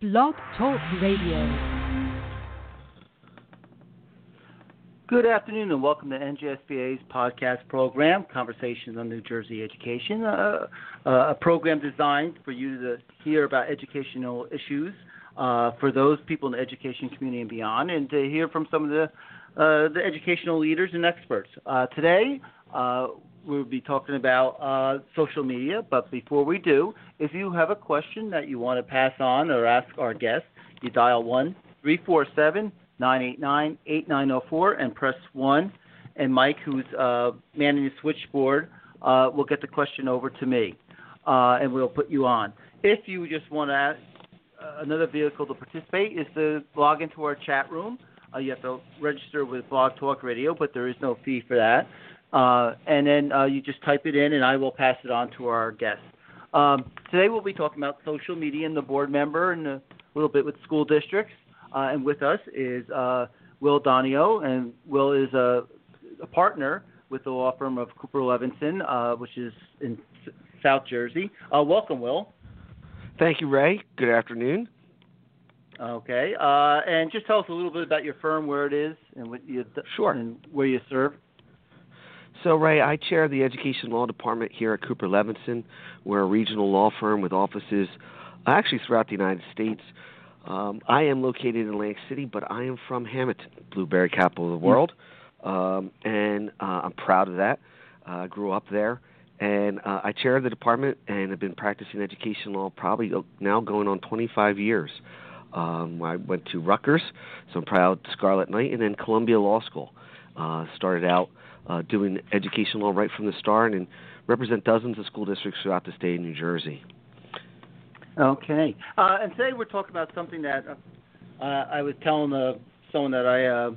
Blog Talk Radio. Good afternoon and welcome to NJSBA's podcast program, Conversations on New Jersey Education, uh, uh, a program designed for you to hear about educational issues uh, for those people in the education community and beyond, and to hear from some of the, uh, the educational leaders and experts. Uh, today, we'll be talking about social media, but before we do, if you have a question that you want to pass on or ask our guest, you dial 1 347 989 8904 and press 1. And Mike, who's uh, manning the switchboard, uh, will get the question over to me uh, and we'll put you on. If you just want to ask, uh, another vehicle to participate is to log into our chat room. Uh, you have to register with Blog Talk Radio, but there is no fee for that. Uh, and then you just type it in, and I will pass it on to our guests. Um, today we'll be talking about social media and the board member and a little bit with school districts. Uh, and with us is uh, Will Donio, and Will is a, a, partner with the law firm of Cooper Levenson, uh, which is in S- South Jersey. Uh, welcome, Will. Thank you, Ray. Good afternoon. Okay, uh, and just tell us a little bit about your firm, where it is, and what you sure, and where you serve. So, Ray, I chair the Education Law Department here at Cooper Levenson. We're a regional law firm with offices actually throughout the United States. Um, I am located in Atlantic City, but I am from Hammonton, blueberry capital of the world, um, and uh, I'm proud of that. Uh, I grew up there, and uh, I chair the department and have been practicing education law probably now going on 25 years. Um, I went to Rutgers, so I'm proud Scarlet Knight, and then Columbia Law School. Uh, started out uh, doing education law right from the start and represent dozens of school districts throughout the state of New Jersey. Okay. Uh, and today we're talking about something that uh, I was telling uh, someone that I uh,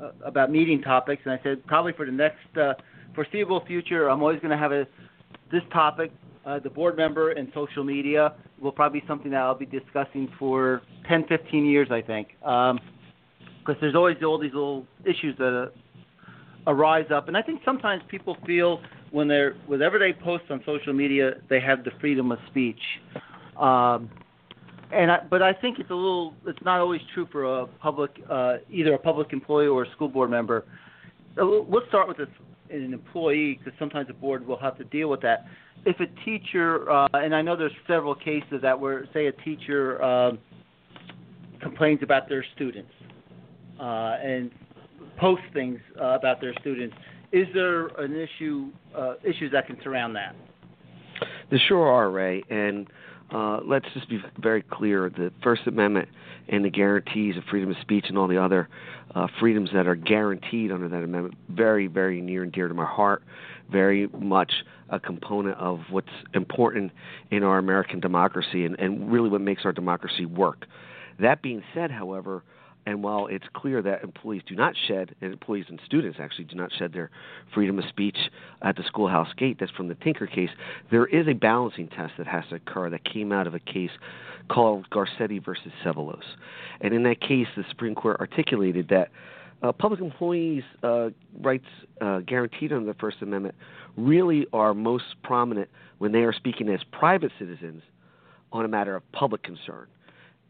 uh, about meeting topics, and I said probably for the next uh, foreseeable future, I'm always going to have a this topic, uh, the board member and social media, will probably be something that I'll be discussing for 10, 15 years, I think, because um, there's always all these little issues that uh, arise up, and I think sometimes people feel when they're whatever they post on social media, they have the freedom of speech. Um, and I, but I think it's a little. It's not always true for a public, uh, either a public employee or a school board member. Let's start with this, an employee because sometimes the board will have to deal with that. If a teacher, uh, and I know there's several cases that where, say, a teacher um, complains about their students uh, and posts things uh, about their students, is there an issue, uh, issues that can surround that? There sure are, Ray, and uh, let's just be very clear: the First Amendment and the guarantees of freedom of speech and all the other uh, freedoms that are guaranteed under that amendment, very, very near and dear to my heart. Very much a component of what's important in our American democracy and, and really what makes our democracy work. That being said, however, and while it's clear that employees do not shed, and employees and students actually do not shed their freedom of speech at the schoolhouse gate, that's from the Tinker case, there is a balancing test that has to occur that came out of a case called Garcetti versus Ceballos. And in that case, the Supreme Court articulated that uh, public employees' uh, rights uh, guaranteed under the First Amendment really are most prominent when they are speaking as private citizens on a matter of public concern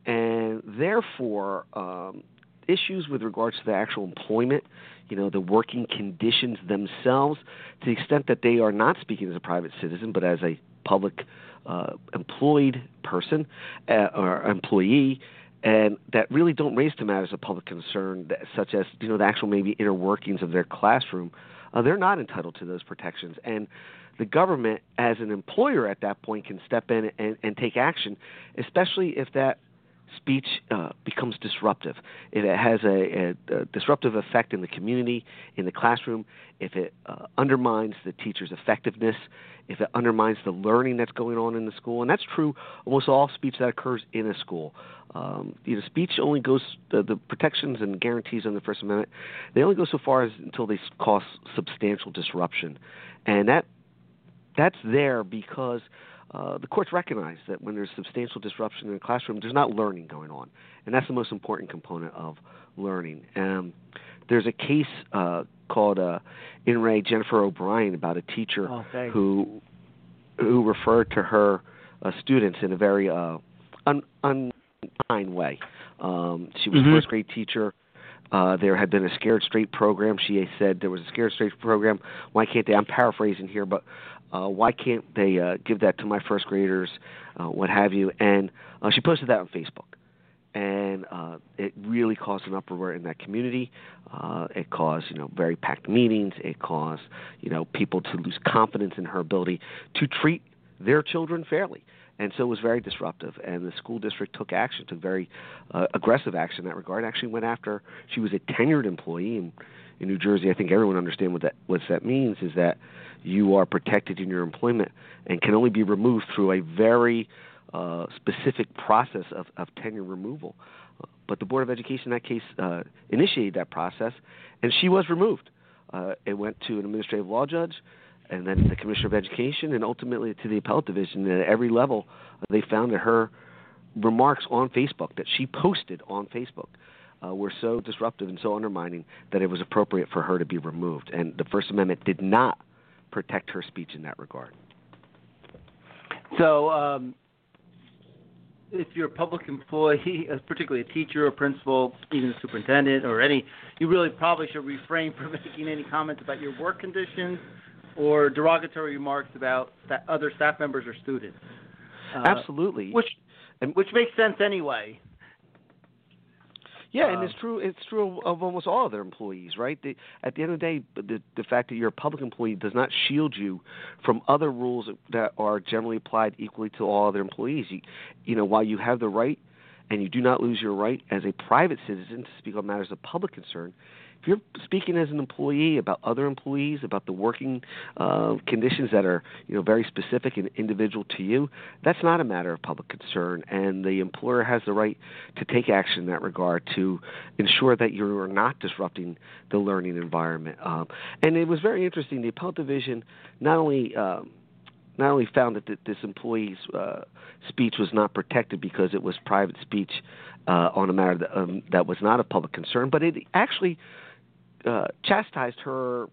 and therefore um, issues with regards to the actual employment, you know, the working conditions themselves, to the extent that they are not speaking as a private citizen but as a public uh, employed person uh, or employee, and that really don't raise to matters of public concern, that, such as you know the actual maybe inner workings of their classroom, uh, they're not entitled to those protections. And the government, as an employer at that point, can step in and, and take action, especially if that speech uh, becomes disruptive. It has a, a, a, disruptive effect in the community, in the classroom, if it uh, undermines the teacher's effectiveness, if it undermines the learning that's going on in the school, and that's true almost all speech that occurs in a school. Um, you know, speech only goes the, the protections and guarantees on the First Amendment. They only go so far as until they cause substantial disruption, and that that's there because uh, the courts recognize that when there's substantial disruption in the classroom, there's not learning going on, and that's the most important component of learning. Um, there's a case uh, called uh, In Re Jennifer O'Brien about a teacher oh, who who referred to her uh, students in a very uh, un, un, way. Um, she was Mhm. a first grade teacher. Uh, there had been a Scared Straight program. She said there was a Scared Straight program. Why can't they? I'm paraphrasing here, but uh, why can't they uh, give that to my first graders, uh, what have you? And uh, she posted that on Facebook, and uh, it really caused an uproar in that community. Uh, it caused you know very packed meetings. It caused you know people to lose confidence in her ability to treat their children fairly. And so it was very disruptive, and the school district took action, took very uh, aggressive action in that regard. Actually, went after. She was a tenured employee in, in New Jersey. I think everyone understands what that what that means is that you are protected in your employment and can only be removed through a very uh, specific process of, of tenure removal. But the Board of Education in that case uh, initiated that process, and she was removed. Uh, it went to an administrative law judge and then the Commissioner of Education, and ultimately to the Appellate Division. And at every level, they found that her remarks on Facebook that she posted on Facebook uh, were so disruptive and so undermining that it was appropriate for her to be removed. And the First Amendment did not protect her speech in that regard. So, um, if you're a public employee, uh, particularly a teacher, a principal, even a superintendent, or any, you really probably should refrain from making any comments about your work conditions or derogatory remarks about other staff members or students. Uh, Absolutely. Which, And- which makes sense anyway. Yeah, and Um, it's true. It's true of almost all of their employees, right? The, at the end of the day, the the fact that you're a public employee does not shield you from other rules that are generally applied equally to all other employees. You, you know, while you have the right, and you do not lose your right as a private citizen to speak on matters of public concern. If you're speaking as an employee about other employees, about the working uh, conditions that are, you know, very specific and individual to you, that's not a matter of public concern, and the employer has the right to take action in that regard to ensure that you are not disrupting the learning environment. Um, and it was very interesting. The appellate division not only um, not only found that th- this employee's uh, speech was not protected because it was private speech uh, on a matter that, um, that was not of public concern, but it actually uh, chastised her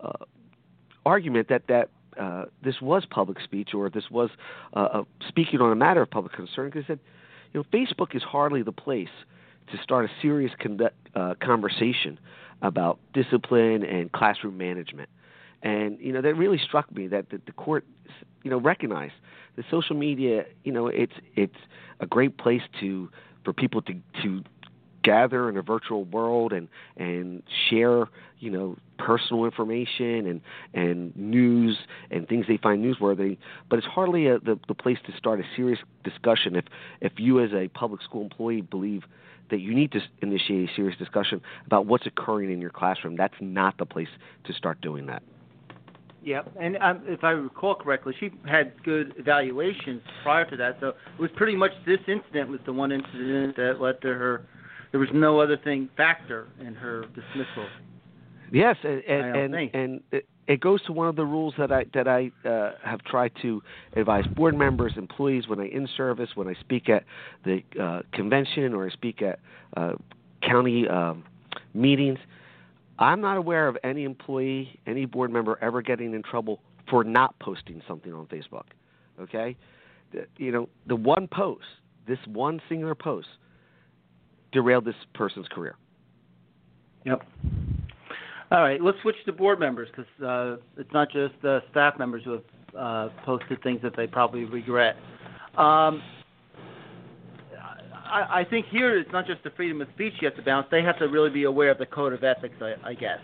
uh, argument that that uh, this was public speech or this was uh, uh, speaking on a matter of public concern because said, you know, Facebook is hardly the place to start a serious uh, conversation about discipline and classroom management. And you know that really struck me that the, the court, you know, recognized that social media, you know, it's it's a great place to for people to to gather in a virtual world and and share you know personal information and and news and things they find newsworthy but it's hardly a, the the place to start a serious discussion if if you as a public school employee believe that you need to initiate a serious discussion about what's occurring in your classroom that's not the place to start doing that yeah, and um, if I recall correctly, she had good evaluations prior to that. So it was pretty much this incident was the one incident that led to her. There was no other thing factor in her dismissal. Yes, and and and it, it goes to one of the rules that I that I uh, have tried to advise board members, employees when I in service, when I speak at the uh, convention or I speak at uh, county um, meetings. I'm not aware of any employee, any board member ever getting in trouble for not posting something on Facebook. Okay, the, you know the one post, this one singular post, derailed this person's career. Yep. All right, let's switch to board members because uh, it's not just staff members who have uh, posted things that they probably regret. Um, I, I think here it's not just the freedom of speech you have to balance. They have to really be aware of the code of ethics, I, I guess,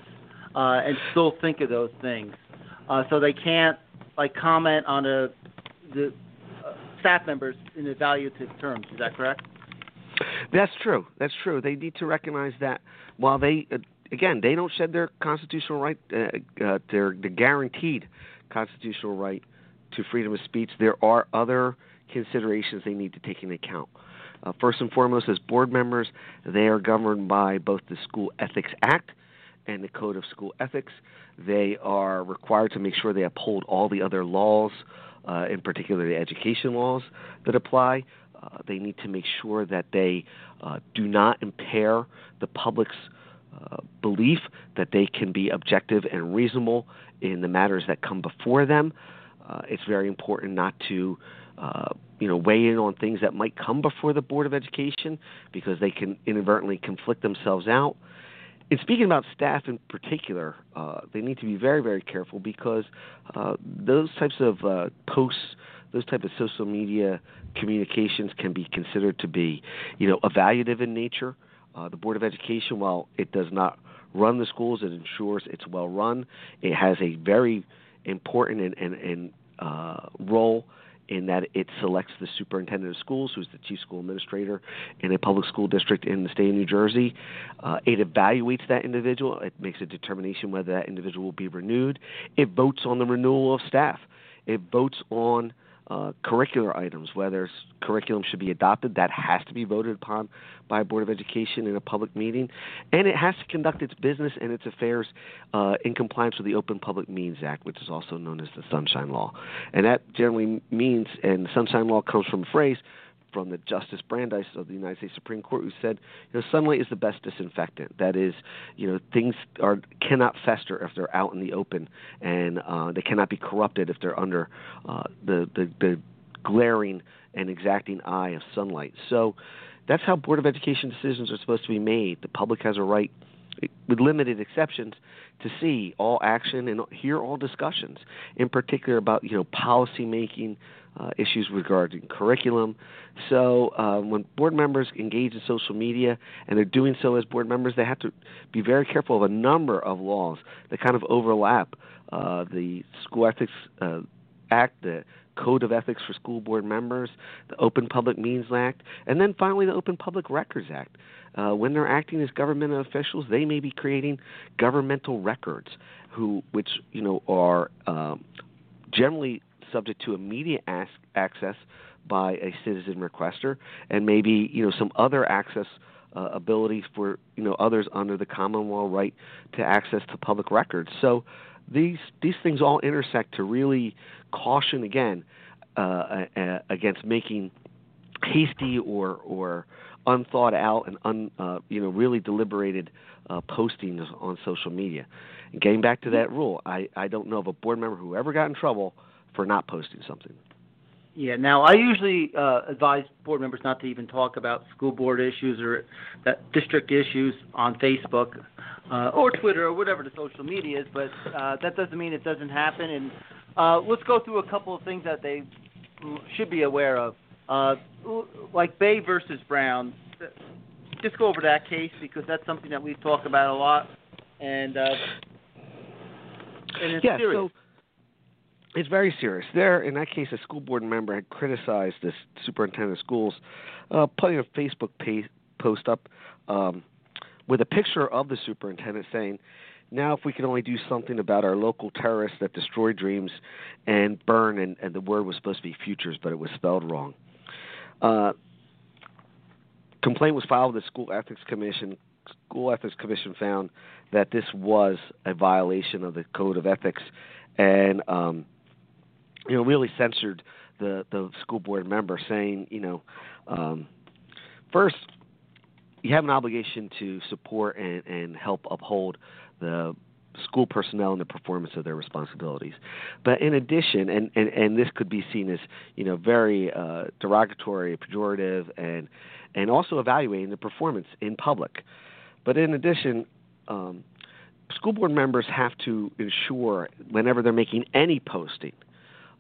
uh, and still think of those things. Uh, so they can't like comment on a the uh, staff members in evaluative terms. Is that correct? That's true. That's true. They need to recognize that while they, uh, again, they don't shed their constitutional right, uh, uh, their the guaranteed constitutional right to freedom of speech. There are other considerations they need to take into account. Uh, first and foremost, as board members, they are governed by both the School Ethics Act and the Code of School Ethics. They are required to make sure they uphold all the other laws, uh, in particular the education laws that apply. Uh, they need to make sure that they uh, do not impair the public's uh, belief that they can be objective and reasonable in the matters that come before them. It's very important not to uh, you know, weigh in on things that might come before the Board of Education because they can inadvertently conflict themselves out. And speaking about staff in particular, uh, they need to be very, very careful because uh, those types of posts, those type of social media communications can be considered to be, you know, evaluative in nature. Uh, the Board of Education, while it does not run the schools, it ensures it's well run. It has a very important and, and, and uh, role in that it selects the superintendent of schools, who's the chief school administrator in a public school district in the state of New Jersey. Uh, it evaluates that individual. It makes a determination whether that individual will be renewed. It votes on the renewal of staff. It votes on uh, curricular items, whether curriculum should be adopted, that has to be voted upon by a Board of Education in a public meeting, and it has to conduct its business and its affairs uh, in compliance with the Open Public Meetings Act, which is also known as the Sunshine Law. And that generally means, and the Sunshine Law comes from a phrase from the Justice Brandeis of the United States Supreme Court, who said, you know, sunlight is the best disinfectant. That is, you know, things are cannot fester if they're out in the open, and uh, they cannot be corrupted if they're under uh, the, the the glaring and exacting eye of sunlight. So, that's how Board of Education decisions are supposed to be made. The public has a right, with limited exceptions, to see all action and hear all discussions, in particular about you know policy making uh, issues regarding curriculum. So um, when board members engage in social media and they're doing so as board members, they have to be very careful of a number of laws that kind of overlap uh, the School Ethics uh, Act, the Code of Ethics for School Board Members, the Open Public Meetings Act, and then finally the Open Public Records Act. Uh, when they're acting as government officials, they may be creating governmental records, who which you know are um, generally subject to immediate as- access by a citizen requester, and maybe you know some other access uh, abilities for you know others under the common law right to access to public records. So these these things all intersect to really caution again uh, uh, against making hasty or or unthought out and un, uh, you know really deliberated uh, postings on social media. And getting back to that rule, I, I don't know of a board member who ever got in trouble for not posting something. Yeah. Now, I usually uh, advise board members not to even talk about school board issues or that district issues on Facebook uh, or Twitter or whatever the social media is. But uh, that doesn't mean it doesn't happen. And uh, let's go through a couple of things that they should be aware of, uh, like Bay versus Brown. Just go over that case because that's something that we talk about a lot, and uh, and it's yeah, serious. So- it's very serious. There, in that case, a school board member had criticized this superintendent of schools, uh, putting a Facebook post up um, with a picture of the superintendent saying, "Now, if we could only do something about our local terrorists that destroy dreams and burn," and, and the word was supposed to be futures, but it was spelled wrong. Uh, complaint was filed with the school ethics commission. School ethics commission found that this was a violation of the code of ethics, and um, you know, really censored the the school board member, saying, you know, um, first you have an obligation to support and, and help uphold the school personnel and the performance of their responsibilities. But in addition, and, and, and this could be seen as you know very uh, derogatory, pejorative, and and also evaluating the performance in public. But in addition, um, school board members have to ensure whenever they're making any posting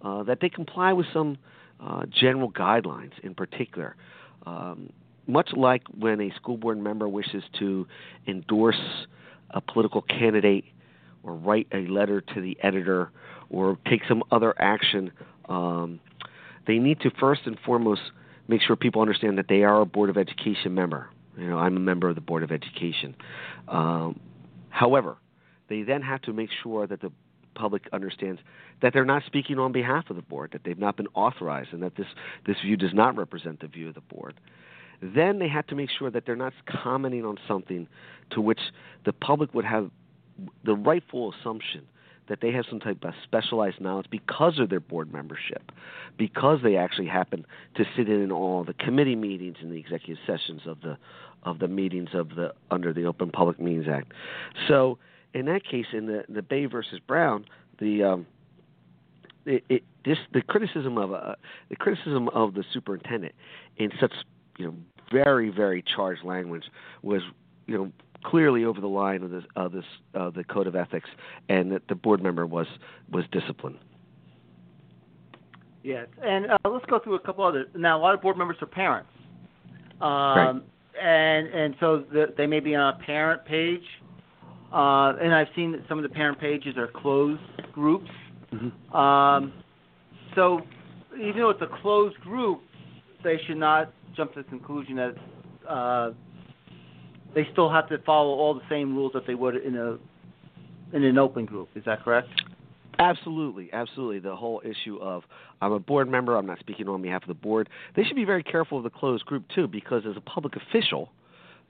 uh, that they comply with some uh, general guidelines in particular. Um, much like when a school board member wishes to endorse a political candidate or write a letter to the editor or take some other action, um, they need to first and foremost make sure people understand that they are a Board of Education member. You know, I'm a member of the Board of Education. Um, however, they then have to make sure that the public understands that they're not speaking on behalf of the board, that they've not been authorized, and that this, this view does not represent the view of the board. Then they have to make sure that they're not commenting on something to which the public would have the rightful assumption that they have some type of specialized knowledge because of their board membership, because they actually happen to sit in all the committee meetings and the executive sessions of the of the meetings of the under the Open Public Meetings Act. So in that case, in the the Bay versus Brown, the um, it, it this the criticism of uh, the criticism of the superintendent in such you know very very charged language was you know clearly over the line of this of this uh, the code of ethics, and that the board member was was disciplined. Yes, and uh, let's go through a couple other. Now, a lot of board members are parents, um, right. and and so the, they may be on a parent page, uh, and I've seen that some of the parent pages are closed groups. Mm-hmm. Um, so even though it's a closed group, they should not jump to the conclusion that uh, they still have to follow all the same rules that they would in a in an open group. Is that correct? Absolutely, absolutely. The whole issue of I'm a board member, I'm not speaking on behalf of the board. They should be very careful of the closed group too, because as a public official,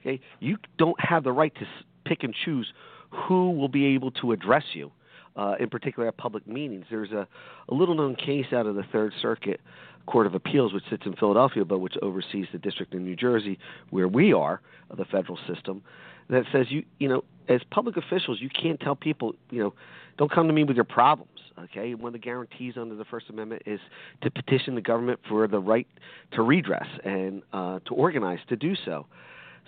okay, you don't have the right to pick and choose who will be able to address you. Uh, in particular, at public meetings, there's a, a little known case out of the Third Circuit Court of Appeals, which sits in Philadelphia, but which oversees the district in New Jersey, where we are, of the federal system, that says you, you know, as public officials, you can't tell people, you know, don't come to me with your problems. Okay, one of the guarantees under the First Amendment is to petition the government for the right to redress and uh, to organize to do so.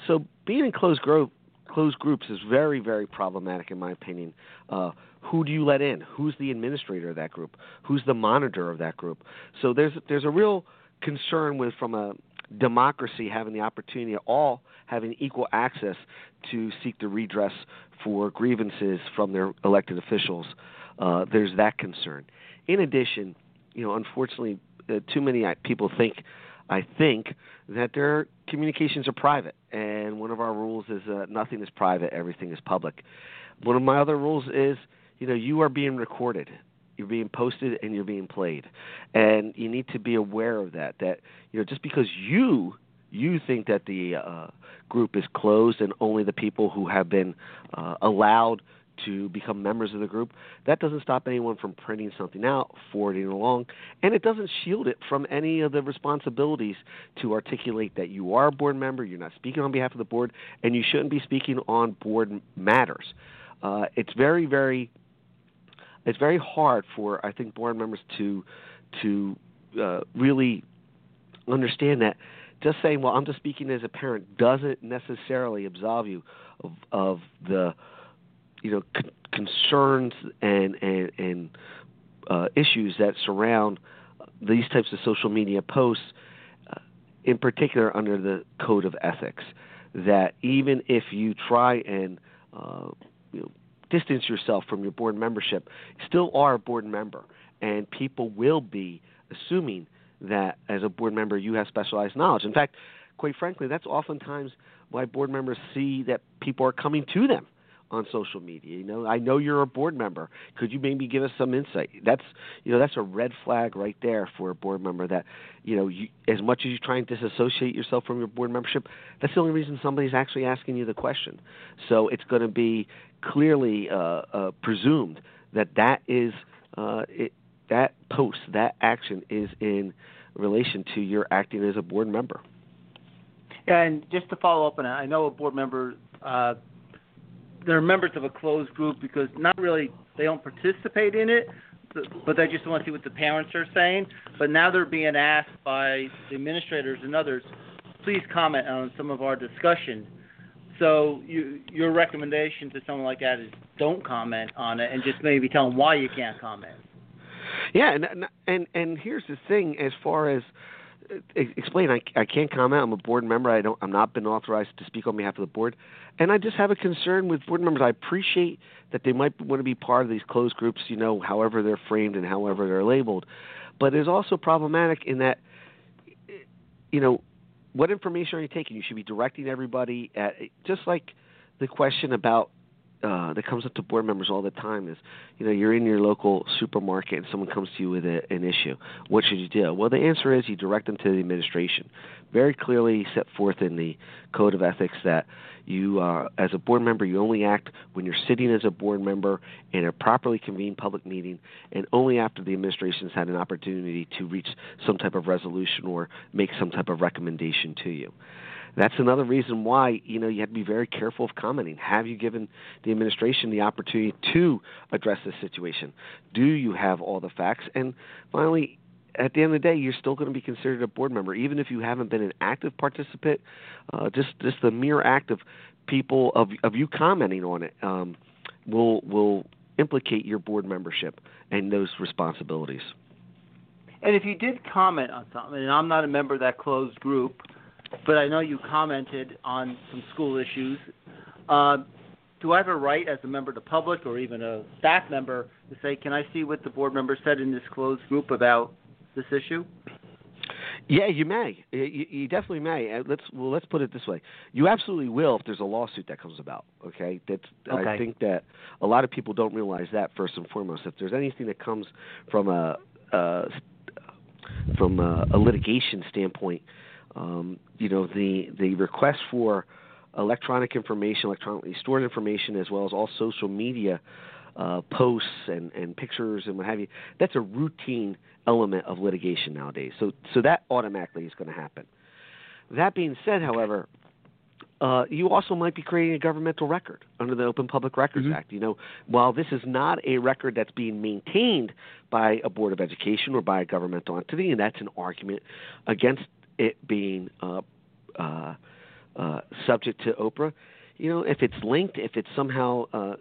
So being in closed group, closed groups is very, very problematic in my opinion. Uh, who do you let in? Who's the administrator of that group? Who's the monitor of that group? So there's there's a real concern with from a democracy having the opportunity all having equal access to seek the redress for grievances from their elected officials. Uh, there's that concern. In addition, you know, unfortunately, uh, too many people think, I think, that their communications are private, and one of our rules is uh, nothing is private, everything is public. One of my other rules is, you know, you are being recorded you're being posted and you're being played and you need to be aware of that that you know just because you you think that the uh, group is closed and only the people who have been uh, allowed to become members of the group, that doesn't stop anyone from printing something out, forwarding along, and it doesn't shield it from any of the responsibilities to articulate that you are a board member, you're not speaking on behalf of the board, and you shouldn't be speaking on board matters. Uh, it's very, very it's very hard for I think board members to to uh, really understand that just saying, well, I'm just speaking as a parent doesn't necessarily absolve you of, of the you know con- concerns and and, and uh, issues that surround these types of social media posts, uh, in particular under the code of ethics. That even if you try and uh, you know, distance yourself from your board membership, you still are a board member, and people will be assuming that as a board member you have specialized knowledge. In fact, quite frankly, that's oftentimes why board members see that people are coming to them on social media. You know, I know you're a board member. Could you maybe give us some insight? That's you know that's a red flag right there for a board member. That you know, you, as much as you try and disassociate yourself from your board membership, that's the only reason somebody's actually asking you the question. So it's going to be clearly uh, uh, presumed that that is uh, it, that post, that action is in relation to your acting as a board member. And just to follow up on that, I know a board member uh, they're members of a closed group because not really they don't participate in it, but they just want to see what the parents are saying. But now they're being asked by the administrators and others, please comment on some of our discussion. So you, your recommendation to someone like that is don't comment on it and just maybe tell them why you can't comment. Yeah, and and and here's the thing: as far as explain. I, I can't comment. I'm a board member. I don't. I'm not been authorized to speak on behalf of the board, and I just have a concern with board members. I appreciate that they might want to be part of these closed groups. You know, however they're framed and however they're labeled, but it's also problematic in that, you know, what information are you taking? You should be directing everybody at just like the question about uh, that comes up to board members all the time is, you know, you're in your local supermarket and someone comes to you with a, an issue. What should you do? Well, the answer is you direct them to the administration. Very clearly set forth in the code of ethics that you, uh, as a board member, you only act when you're sitting as a board member in a properly convened public meeting, and only after the administration has had an opportunity to reach some type of resolution or make some type of recommendation to you. That's another reason why you know you have to be very careful of commenting. Have you given the administration the opportunity to address this situation? Do you have all the facts? And finally, at the end of the day, you're still going to be considered a board member, even if you haven't been an active participant. Uh, just just the mere act of people of of you commenting on it um, will will implicate your board membership and those responsibilities. And if you did comment on something, and I'm not a member of that closed group, but I know you commented on some school issues. Uh, do I have a right as a member of the public or even a staff member to say, can I see what the board member said in this closed group about this issue? Yeah, you may. You, you definitely may. Uh, let's well, let's put it this way: you absolutely will if there's a lawsuit that comes about. Okay, that's. Okay. I think that a lot of people don't realize that first and foremost. If there's anything that comes from a, a from a, a litigation standpoint, um, you know, the the request for electronic information, electronically stored information, as well as all social media uh, posts and, and pictures and what have you. That's a routine element of litigation nowadays. So so that automatically is going to happen. That being said, however, uh, you also might be creating a governmental record under the Open Public Records Mhm. Act. You know, while this is not a record that's being maintained by a board of education or by a governmental entity, and that's an argument against it being uh, uh, uh, subject to OPRA. You know, if it's linked, if it's somehow uh,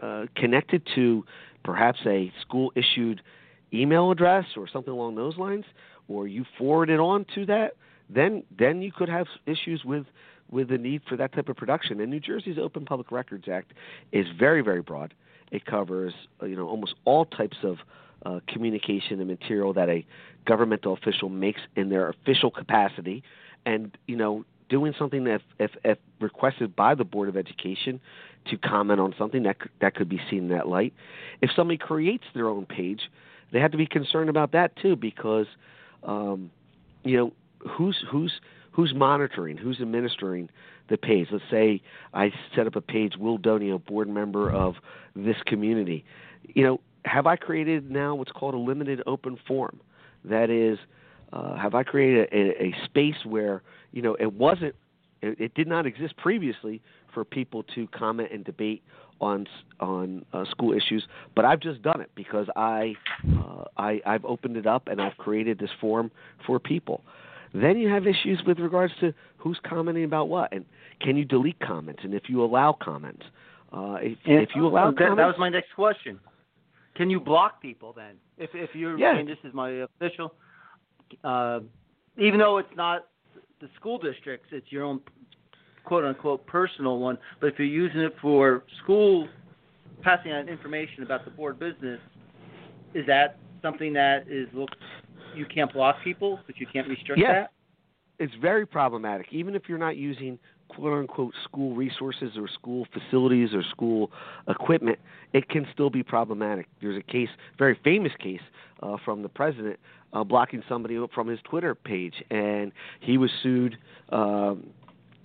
uh, connected to perhaps a school issued email address or something along those lines, or you forward it on to that, then then you could have issues with with the need for that type of production. And New Jersey's Open Public Records Act is very very broad. It covers uh, you know almost all types of uh, communication and material that a governmental official makes in their official capacity, and you know doing something that if, if, requested by the Board of Education to comment on something that that could be seen in that light. If somebody creates their own page, they have to be concerned about that too because um, you know who's who's who's monitoring, who's administering the page. Let's say I set up a page, Will Donio, board member of this community. You know, have I created now what's called a limited open forum? That is, uh, have I created a, a space where you know it wasn't, it, it did not exist previously for people to comment and debate on on uh, school issues, but I've just done it because I, uh, I I've opened it up and I've created this forum for people. Then you have issues with regards to who's commenting about what, and can you delete comments, and if you allow comments. Uh, if, if you allow that, comments, that was my next question. Can you block people then? If if you're Yeah. saying this is my official, uh, even though it's not the school districts, it's your own quote unquote personal one. But if you're using it for school passing out information about the board business, is that something that is look you can't block people, but you can't restrict Yes. that? it's very problematic, even if you're not using quote unquote school resources or school facilities or school equipment, it can still be problematic. There's a case, very famous case, uh, from the president uh, blocking somebody from his Twitter page, and he was sued. Um,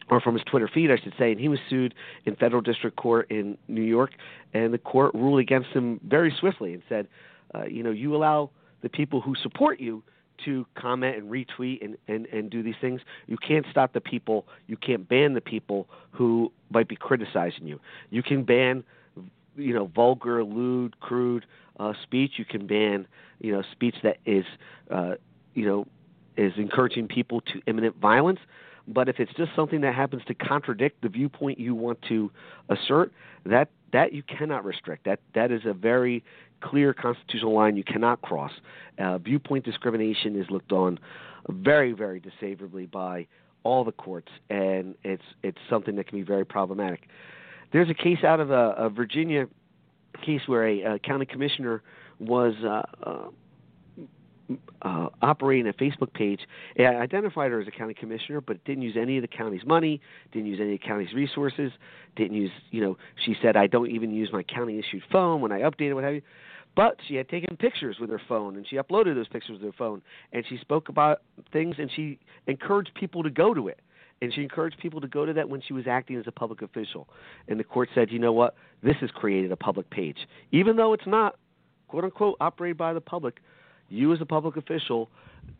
or from his Twitter feed, I should say, and he was sued in federal district court in New York, and the court ruled against him very swiftly and said, uh, you know, you allow the people who support you to comment and retweet and, and, and do these things. You can't stop the people, you can't ban the people who might be criticizing you. You can ban, you know, vulgar, lewd, crude uh, speech. You can ban, you know, speech that is, uh, you know, is encouraging people to imminent violence. But if it's just something that happens to contradict the viewpoint you want to assert, that that you cannot restrict. That that is a very clear constitutional line you cannot cross. Uh, viewpoint discrimination is looked on very, very disfavorably by all the courts, and it's it's something that can be very problematic. There's a case out of a, a Virginia case where a, a county commissioner was uh, uh, uh, operating a Facebook page. It identified her as a county commissioner, but didn't use any of the county's money, didn't use any of the county's resources, didn't use, you know, she said, I don't even use my county issued phone when I update it, what have you. But she had taken pictures with her phone and she uploaded those pictures with her phone and she spoke about things and she encouraged people to go to it. And she encouraged people to go to that when she was acting as a public official. And the court said, you know what? This has created a public page. Even though it's not, quote unquote, operated by the public, you as a public official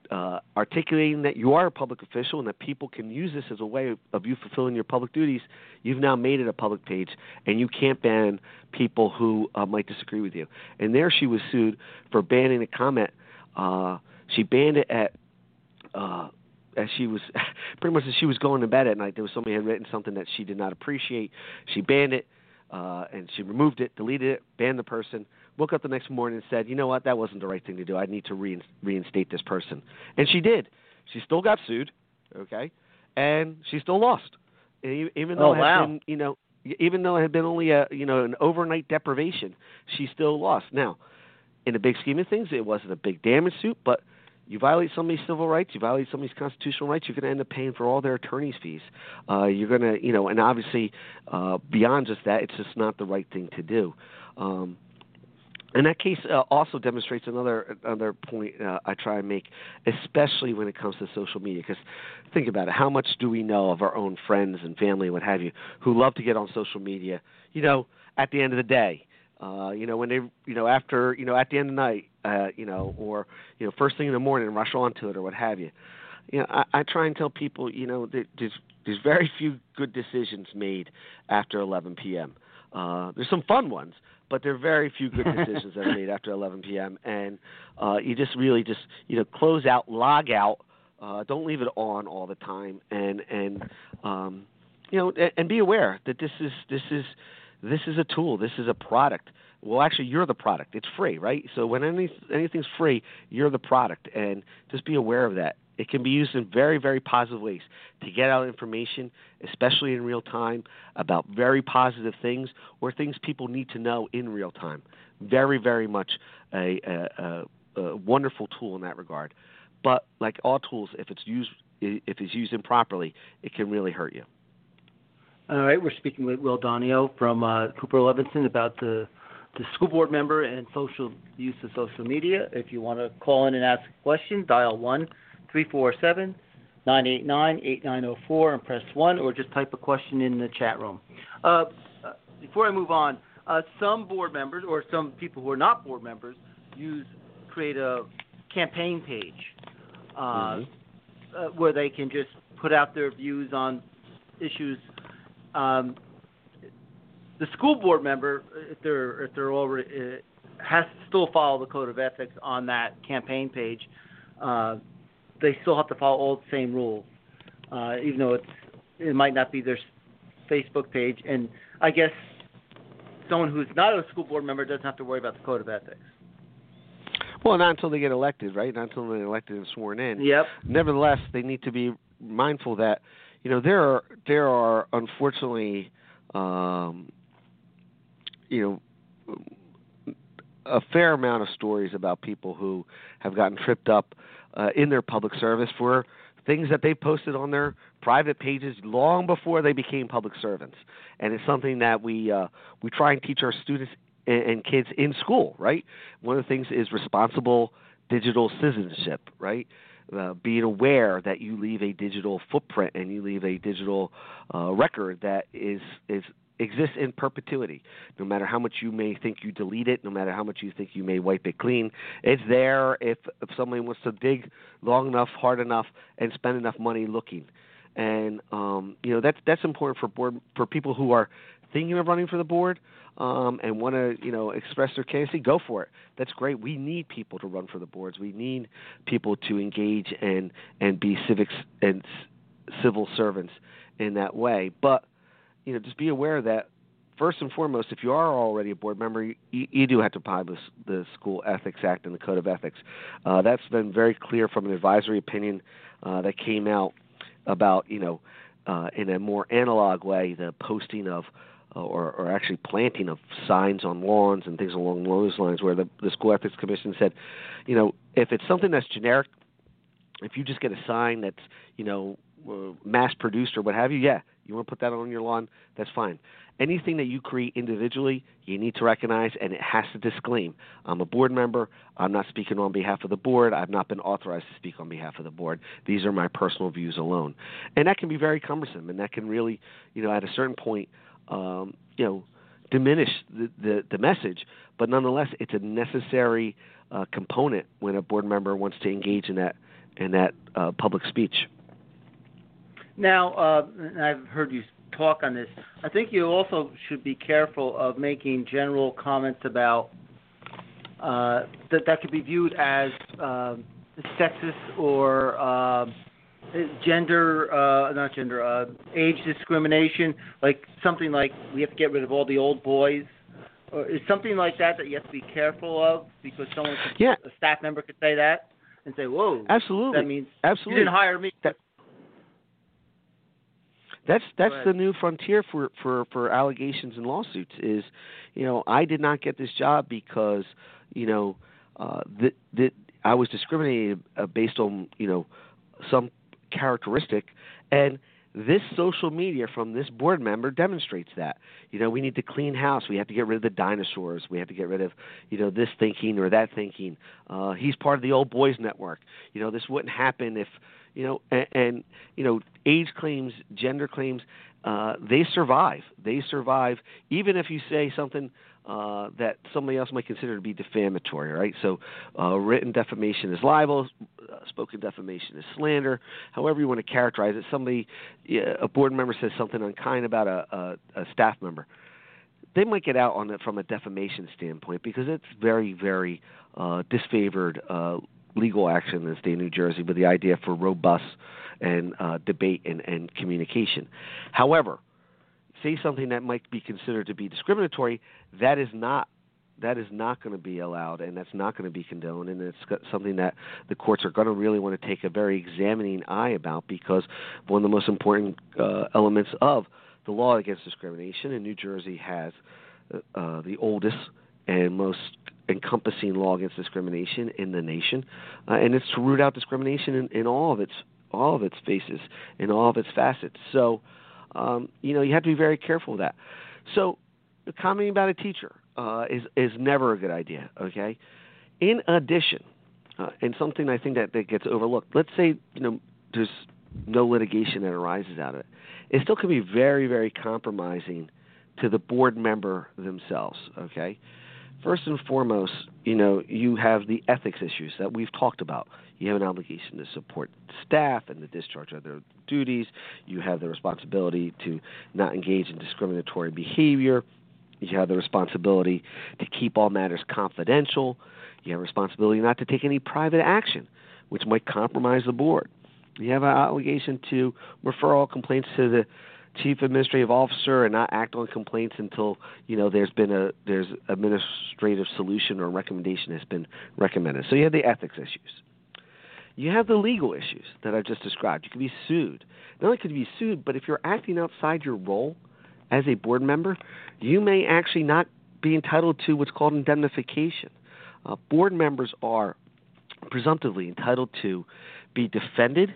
uh, articulating that you are a public official and that people can use this as a way of, of you fulfilling your public duties, you've now made it a public page, and you can't ban people who uh, might disagree with you. And there, she was sued for banning a comment. Uh, she banned it at. Uh, as she was pretty much as she was going to bed at night, there was somebody had written something that she did not appreciate. She banned it, uh, and she removed it, deleted it, banned the person woke up the next morning and said, "You know what? That wasn't the right thing to do. I need to rein- reinstate this person." And she did. She still got sued, okay, and she still lost, even though oh, it had been, you know, even though it had been only a, you know, an overnight deprivation, she still lost. Now, in the big scheme of things, it wasn't a big damage suit, but you violate somebody's civil rights, you violate somebody's constitutional rights, you're going to end up paying for all their attorney's fees. Uh, you're going to, you know, and obviously, uh, beyond just that, it's just not the right thing to do. Um, and that case uh, also demonstrates another another point uh, I try and make, especially when it comes to social media. Because think about it: how much do we know of our own friends and family, what have you, who love to get on social media? You know, at the end of the day, uh, you know, when they, you know, after, you know, at the end of the night, uh, you know, or you know, first thing in the morning, rush onto it or what have you. You know, I, I try and tell people, you know, that there's there's very few good decisions made after 11 p.m. Uh, there's some fun ones, but there are very few good decisions that are made after 11 p.m. And uh, you just really just you know close out, log out. Uh, don't leave it on all the time, and and um, you know and, and be aware that this is this is this is a tool. This is a product. Well, actually, you're the product. It's free, right? So when any anything's free, you're the product, and just be aware of that. It can be used in very, very positive ways to get out information, especially in real time, about very positive things or things people need to know in real time. Very, very much a, a, a, a wonderful tool in that regard. But like all tools, if it's used if it's used improperly, it can really hurt you. All right, we're speaking with Will Donio from uh, Cooper Levenson about the the school board member and social use of social media. If you want to call in and ask a question, dial one 347 989 8904 and press 1 or just type a question in the chat room. Uh, before I move on, uh, some board members or some people who are not board members use create a campaign page uh, mm-hmm. Uh, where they can just put out their views on issues. Um, the school board member, if they're if they're already uh, has to still follow the code of ethics on that campaign page. Uh, they still have to follow all the same rules, uh, even though it's it might not be their Facebook page. And I guess someone who's not a school board member doesn't have to worry about the code of ethics. Well, not until they get elected, right? Not until they're elected and sworn in. Yep. Nevertheless, they need to be mindful that you know there are there are unfortunately um, you know a fair amount of stories about people who have gotten tripped up uh, in their public service for things that they posted on their private pages long before they became public servants, and it's something that we uh, we try and teach our students and, and kids in school. Right, one of the things is responsible digital citizenship. Right. Uh, being aware that you leave a digital footprint and you leave a digital uh, record that is is exists in perpetuity. No matter how much you may think you delete it, no matter how much you think you may wipe it clean, it's there if, if somebody wants to dig long enough, hard enough, and spend enough money looking. And um, you know that's that's important for board for people who are thinking of running for the board um, and want to you know express their candidacy. Go for it. That's great. We need people to run for the boards. We need people to engage and and be civics and civil servants in that way. But you know, just be aware that first and foremost, if you are already a board member, you, you do have to apply the, the School Ethics Act and the Code of Ethics. Uh, that's been very clear from an advisory opinion uh, that came out about, you know, uh, in a more analog way, the posting of uh, or, or actually planting of signs on lawns and things along those lines, where the, the School Ethics Commission said, you know, if it's something that's generic, if you just get a sign that's, you know, uh, mass produced or what have you, yeah, you want to put that on your lawn, that's fine. Anything that you create individually, you need to recognize, and it has to disclaim. I'm a board member. I'm not speaking on behalf of the board. I've not been authorized to speak on behalf of the board. These are my personal views alone, and that can be very cumbersome, and that can really, you know, at a certain point, um, you know, diminish the, the, the message, but nonetheless, it's a necessary uh, component when a board member wants to engage in that in that uh, public speech. Now, uh, I've heard you talk on this. I think you also should be careful of making general comments about uh, that that could be viewed as uh, sexist or uh, gender, uh, not gender, uh, age discrimination, like something like we have to get rid of all the old boys. Or is something like that that you have to be careful of because someone, could, yeah. a staff member could say that and say, "Whoa, absolutely, that means absolutely. you didn't hire me." That, that's that's the new frontier for, for, for allegations and lawsuits. Is you know I did not get this job because you know uh, that that I was discriminated uh, based on you know some characteristic, and this social media from this board member demonstrates that. You know, we need to clean house. We have to get rid of the dinosaurs. We have to get rid of, you know, this thinking or that thinking. Uh, he's part of the old boys network. You know, this wouldn't happen if you know, and, and you know, age claims, gender claims, uh, they survive. They survive even if you say something uh, that somebody else might consider to be defamatory. Right. So, uh, written defamation is libel, uh, spoken defamation is slander. However you want to characterize it. Somebody, a board member says something unkind about a, a, a staff member. They might get out on it from a defamation standpoint because it's very, very uh, disfavored uh, legal action in the state of New Jersey with the idea for robust and uh, debate and, and communication. However, say something that might be considered to be discriminatory, that is not that is not going to be allowed and that's not going to be condoned and it's something that the courts are going to really want to take a very examining eye about because one of the most important uh, elements of the law against discrimination and New Jersey has uh, uh the oldest and most encompassing law against discrimination in the nation, uh, and it's to root out discrimination in, in all of its all of its faces, in all of its facets. So, um, you know, you have to be very careful with that. So, commenting about a teacher uh, is is never a good idea. Okay. In addition, uh, and something I think that, that gets overlooked. Let's say you know there's no litigation that arises out of it. It still can be very very compromising to the board member themselves. Okay first and foremost, you know, you have the ethics issues that we've talked about. You have an obligation to support staff and the discharge of their duties. You have the responsibility to not engage in discriminatory behavior. You have the responsibility to keep all matters confidential. You have a responsibility not to take any private action, which might compromise the board. You have an obligation to refer all complaints to the chief administrative officer and not act on complaints until you know there's been a there's administrative solution or recommendation has been recommended. So you have the ethics issues. You have the legal issues that I've just described. You can be sued. Not only could you be sued, but if you're acting outside your role as a board member, you may actually not be entitled to what's called indemnification. Uh, board members are presumptively entitled to be defended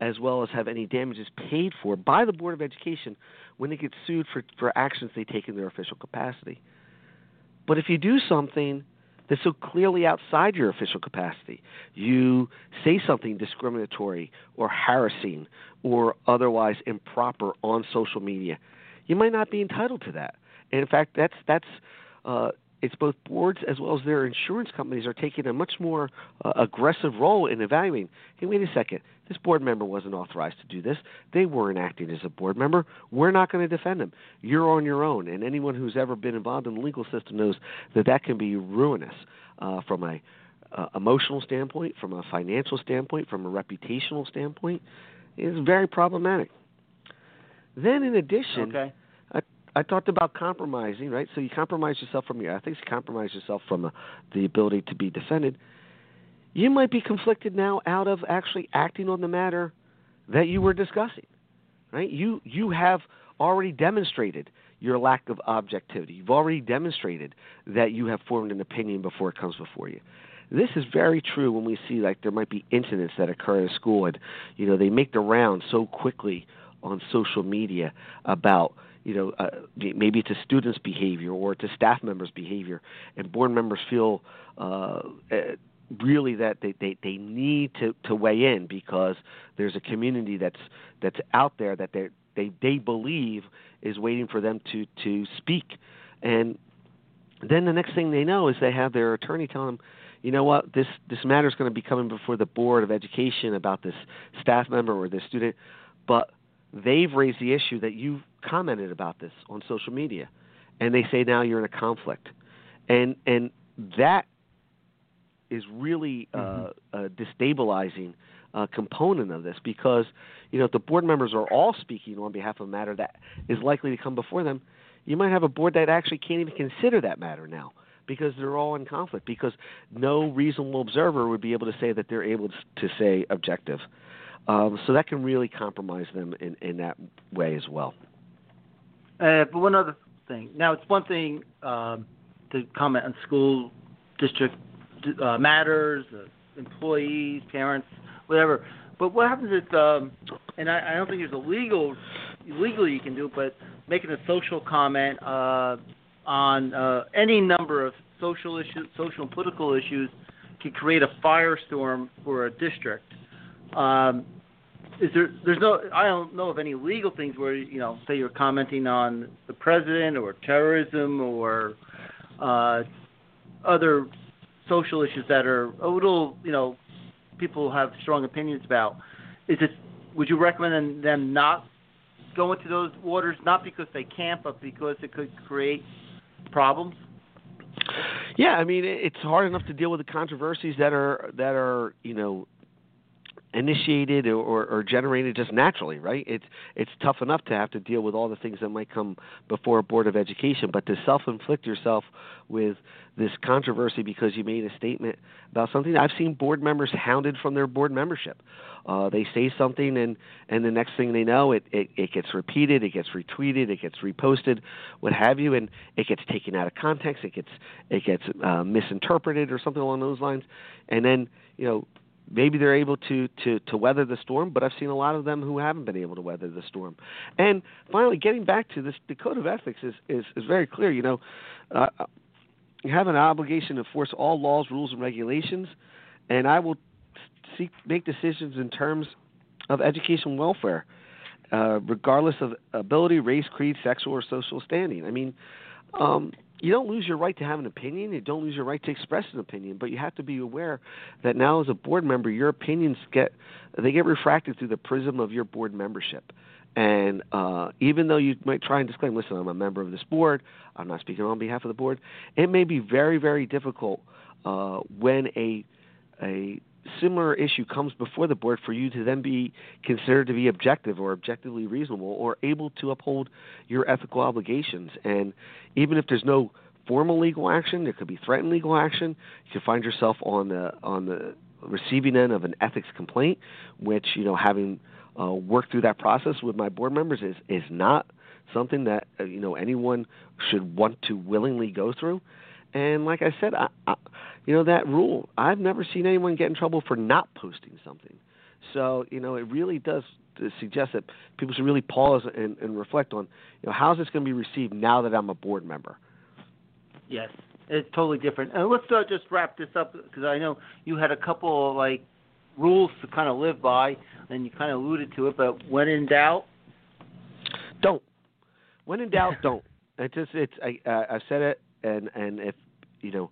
as well as have any damages paid for by the Board of Education when they get sued for, for actions they take in their official capacity. But if you do something that's so clearly outside your official capacity, you say something discriminatory or harassing or otherwise improper on social media, you might not be entitled to that. And in fact, that's that's uh, it's both boards as well as their insurance companies are taking a much more uh, aggressive role in evaluating. Hey, wait a second. This board member wasn't authorized to do this. They weren't acting as a board member. We're not going to defend them. You're on your own. And anyone who's ever been involved in the legal system knows that that can be ruinous uh, from a uh, emotional standpoint, from a financial standpoint, from a reputational standpoint. It's very problematic. Then, in addition, okay I talked about compromising, right? So you compromise yourself from your ethics, you compromise yourself from the ability to be defended. You might be conflicted now out of actually acting on the matter that you were discussing, right? You you have already demonstrated your lack of objectivity. You've already demonstrated that you have formed an opinion before it comes before you. This is very true when we see like there might be incidents that occur at a school and you know they make the rounds so quickly on social media about you know, uh, maybe it's a student's behavior or a staff member's behavior, and board members feel uh, uh, really that they, they, they need to, to weigh in because there's a community that's that's out there that they they they believe is waiting for them to to speak, and then the next thing they know is they have their attorney telling them, you know what, this this matter is going to be coming before the board of education about this staff member or this student, but they've raised the issue that you commented about this on social media, and they say now you're in a conflict, and and that is really uh, Mm-hmm. a destabilizing uh, component of this because you know if the board members are all speaking on behalf of a matter that is likely to come before them, you might have a board that actually can't even consider that matter now because they're all in conflict because no reasonable observer would be able to say that they're able to say objective. Um, so that can really compromise them in, in that way as well. Uh, but one other thing. Now, it's one thing um, to comment on school district uh, matters, uh, employees, parents, whatever. But what happens if, um, and I, I don't think there's a legal, legally you can do it, but making a social comment uh, on uh, any number of social issues, social and political issues, can create a firestorm for a district. Um, is there there's no I don't know of any legal things where you know say you're commenting on the president or terrorism or uh, other social issues that are a little you know people have strong opinions about. Is it would you recommend them not go into those waters not because they can't but because it could create problems? Yeah, I mean it's hard enough to deal with the controversies that are that are you know initiated or, or, generated just naturally, right? It's it's tough enough to have to deal with all the things that might come before a board of education, but to self-inflict yourself with this controversy because you made a statement about something. I've seen board members hounded from their board membership. Uh, they say something, and and the next thing they know, it, it it gets repeated, it gets retweeted, it gets reposted, what have you, and it gets taken out of context. It gets it gets uh, misinterpreted or something along those lines, and then you know maybe they're able to, to, to weather the storm, but I've seen a lot of them who haven't been able to weather the storm. And finally, getting back to this, the code of ethics is, is, is very clear. You know, uh, you have an obligation to enforce all laws, rules, and regulations, and I will seek make decisions in terms of education welfare, uh, regardless of ability, race, creed, sexual, or social standing. I mean, um, you don't lose your right to have an opinion. You don't lose your right to express an opinion, but you have to be aware that now, as a board member, your opinions get they get refracted through the prism of your board membership. And uh, even though you might try and disclaim, listen, I'm a member of this board, I'm not speaking on behalf of the board. It may be very, very difficult uh, when a a similar issue comes before the board for you to then be considered to be objective or objectively reasonable or able to uphold your ethical obligations. And even if there's no formal legal action, there could be threatened legal action. You could find yourself on the on the receiving end of an ethics complaint, which you know having uh, worked through that process with my board members is is not something that uh, you know anyone should want to willingly go through. And like I said, I, I, you know that rule. I've never seen anyone get in trouble for not posting something. So you know it really does suggest that people should really pause and, and reflect on you know how's this going to be received now that I'm a board member. Yes, it's totally different. And let's uh, just wrap this up because I know you had a couple of, like rules to kind of live by, and you kind of alluded to it. But when in doubt, don't. When in doubt, don't. It just it's I uh, I've said it, and and if you know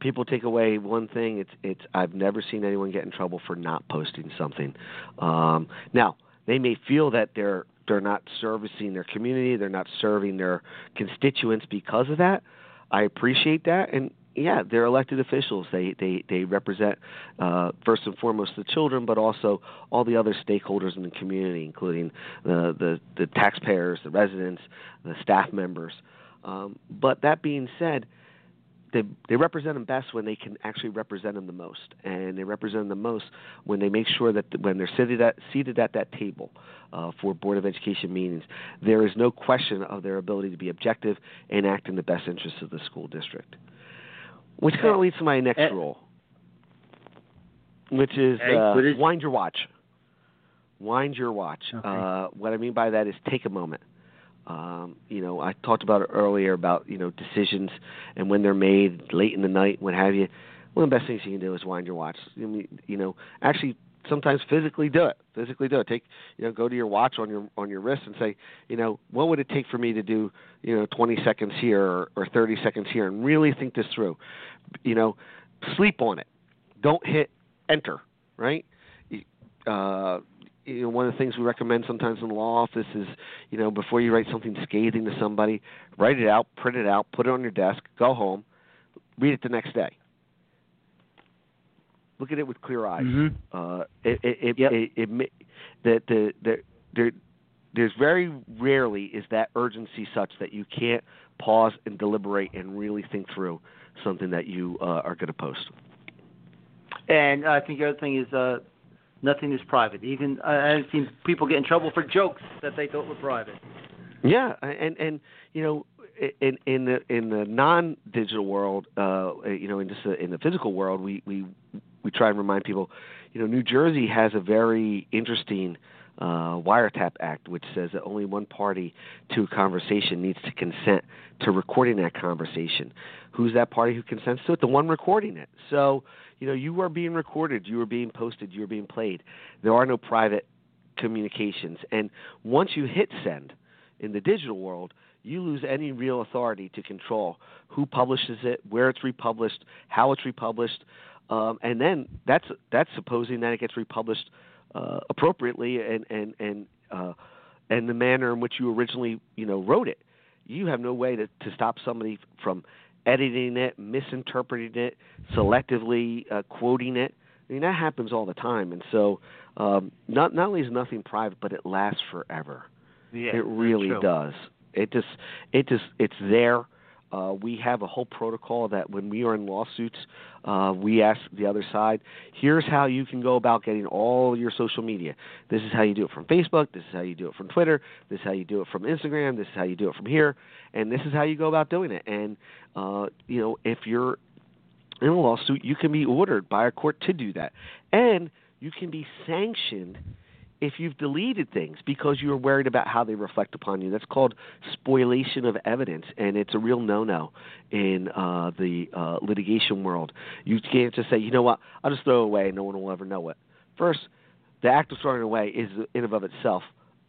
people take away one thing, it's it's I've never seen anyone get in trouble for not posting something. Um, now they may feel that they're they're not servicing their community, they're not serving their constituents because of that. I appreciate that, and yeah, they're elected officials. They they they represent uh, first and foremost the children, but also all the other stakeholders in the community, including the the, the taxpayers, the residents, the staff members. Um, but that being said, they they represent them best when they can actually represent them the most, and they represent them the most when they make sure that when they're seated at seated at that table uh, for board of education meetings, there is no question of their ability to be objective and act in the best interests of the school district. Which kind of leads to my next Eh. rule, which is, uh, wind your watch. Wind your watch. Okay. Uh, what I mean by that is take a moment. Um, you know, I talked about it earlier about you know decisions and when they're made late in the night, what have you. One of the best things you can do is wind your watch. You know, actually sometimes physically do it. Physically do it. Take you know, go to your watch on your on your wrist and say, you know, what would it take for me to do, you know, 20 seconds here or, or 30 seconds here, and really think this through. You know, sleep on it. Don't hit enter. Right. Uh, you know, one of the things we recommend sometimes in the law office is, you know, before you write something scathing to somebody, write it out, print it out, put it on your desk, go home, read it the next day. Look at it with clear eyes. Mhm. Uh, it, it, it, Yep. it, it, ma- the, the, the, there, there's very rarely is that urgency such that you can't pause and deliberate and really think through something that you uh, are going to post. And I think the other thing is uh, nothing is private. Even I- I've seen people get in trouble for jokes that they thought were private. Yeah, and and you know, in in the in the non-digital world, uh, you know, in just the, in the physical world, we we we try and remind people, you know, New Jersey has a very interesting uh, wiretap act, which says that only one party to a conversation needs to consent to recording that conversation. Who's that party who consents to it? The one recording it. So, you know, you are being recorded, you are being posted, you are being played. There are no private communications, and once you hit send in the digital world, you lose any real authority to control who publishes it, where it's republished, how it's republished, um, and then that's that's supposing that it gets republished uh, appropriately and and and uh, and the manner in which you originally you know wrote it. You have no way to to stop somebody from editing it, misinterpreting it, selectively uh, quoting it. I mean that happens all the time, and so um, not not only is nothing private, but it lasts forever. Yeah, it really does. It just it just it's there. Uh, we have a whole protocol that when we are in lawsuits, uh, we ask the other side, here's how you can go about getting all your social media. This is how you do it from Facebook. This is how you do it from Twitter. This is how you do it from Instagram. This is how you do it from here. And this is how you go about doing it. And, uh, you know, if you're in a lawsuit, you can be ordered by a court to do that. And you can be sanctioned if you've deleted things because you're worried about how they reflect upon you. That's called spoliation of evidence, and it's a real no-no in uh, the uh, litigation world. You can't just say, you know what, I'll just throw it away, and no one will ever know it. First, the act of throwing it away is in and of itself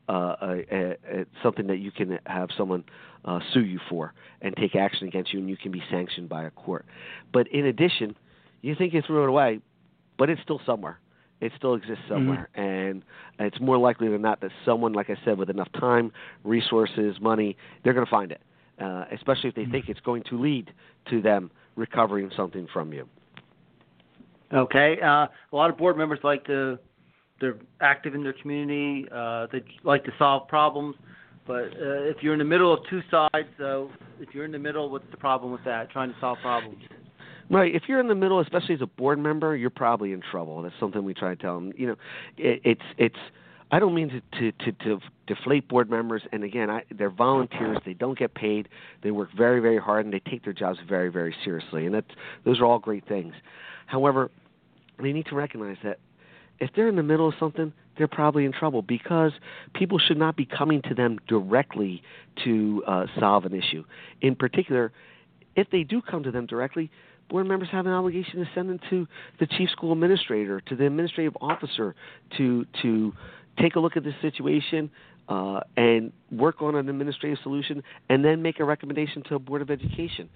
uh, a, a, a, something that you can have someone uh, sue you for and take action against you, and you can be sanctioned by a court. But in addition, you think you threw it away, but it's still somewhere it still exists somewhere mm-hmm. and it's more likely than not that someone like i said with enough time resources money they're going to find it uh, especially if they mm-hmm. think it's going to lead to them recovering something from you okay uh, a lot of board members like to they're active in their community uh, they like to solve problems but uh, if you're in the middle of two sides uh, if you're in the middle what's the problem with that trying to solve problems Right. If you're in the middle, especially as a board member, you're probably in trouble. That's something we try to tell them. You know, it, it's it's. I don't mean to, to to to deflate board members. And again, I, they're volunteers. They don't get paid. They work very very hard and they take their jobs very very seriously. And that's those are all great things. However, they need to recognize that if they're in the middle of something, they're probably in trouble because people should not be coming to them directly to uh, solve an issue. In particular, if they do come to them directly, board members have an obligation to send them to the chief school administrator, to the administrative officer, to to take a look at the situation uh, and work on an administrative solution, and then make a recommendation to a board of education.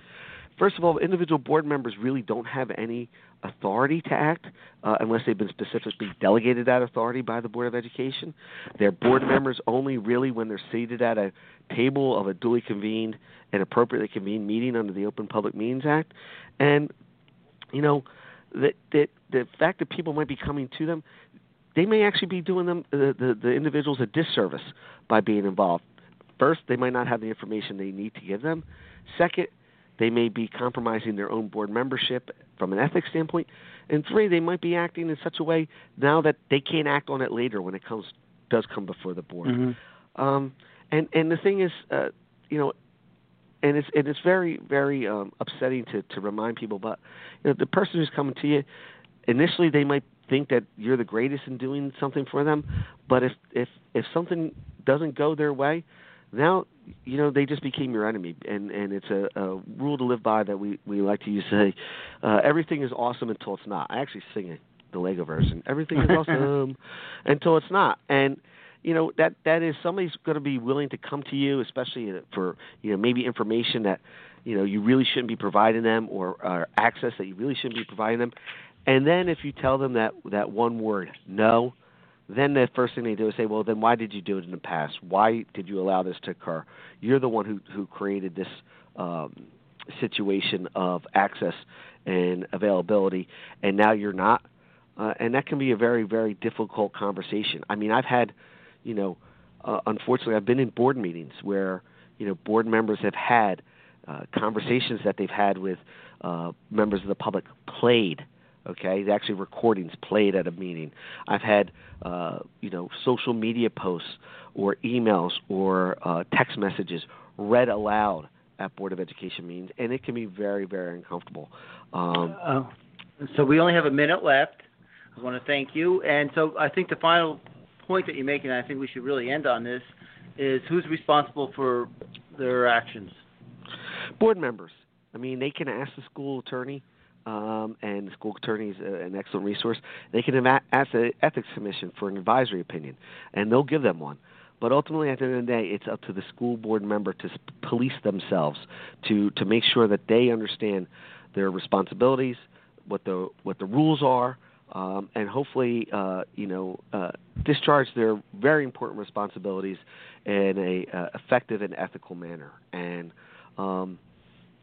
First of all, individual board members really don't have any authority to act uh, unless they've been specifically delegated that authority by the Board of Education. They're board members only really when they're seated at a table of a duly convened and appropriately convened meeting under the Open Public Meetings Act. And, you know, the, the, the fact that people might be coming to them, they may actually be doing them the, the, the individuals a disservice by being involved. First, they might not have the information they need to give them. Second, they may be compromising their own board membership from an ethics standpoint. And three, they might be acting in such a way now that they can't act on it later when it comes does come before the board. Mm-hmm. Um, and and the thing is, uh, you know, and it's and it's very very um, upsetting to to remind people. But you know, the person who's coming to you, initially they might think that you're the greatest in doing something for them, but if if if something doesn't go their way, now you know they just became your enemy and and it's a, a rule to live by that we we like to use say uh everything is awesome until it's not i actually sing the Lego version. Everything is awesome until it's not. And you know that that is somebody's going to be willing to come to you, especially for you know maybe information that you know you really shouldn't be providing them or, or access that you really shouldn't be providing them. And then if you tell them that that one word no, then the first thing they do is say, well, then why did you do it in the past? Why did you allow this to occur? You're the one who who created this um, situation of access and availability, and now you're not. Uh, and that can be a very very difficult conversation. I mean, I've had, you know, uh, unfortunately, I've been in board meetings where you know board members have had uh, conversations that they've had with uh, members of the public played okay? Actually recordings played at a meeting. I've had uh, you know social media posts or emails or uh, text messages read aloud at board of education meetings and it can be very very uncomfortable. Um, uh, so we only have a minute left. I want to thank you. And so i think the final point that you're making and i think we should really end on this is who's responsible for their actions? Board members. I mean they can ask the school attorney um, and the school attorney is an excellent resource. They can ask the ethics commission for an advisory opinion, and they'll give them one. But ultimately, at the end of the day, it's up to the school board member to police themselves to to make sure that they understand their responsibilities, what the what the rules are, um, and hopefully, uh, you know, uh, discharge their very important responsibilities in a uh, effective and ethical manner. And um,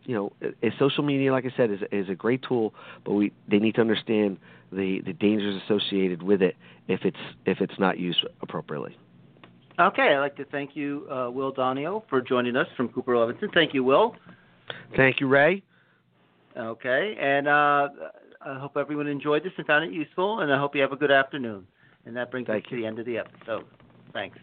you know, a, social media, like I said, is is a great tool, but we they need to understand the the dangers associated with it if it's if it's not used appropriately. Okay, I'd like to thank you, uh, Will Donio, for joining us from Cooper Levenson. Thank you, Will. Thank you, Ray. Okay, and uh, I hope everyone enjoyed this and found it useful, and I hope you have a good afternoon. And that brings thank us you. to the end of the episode. Thanks.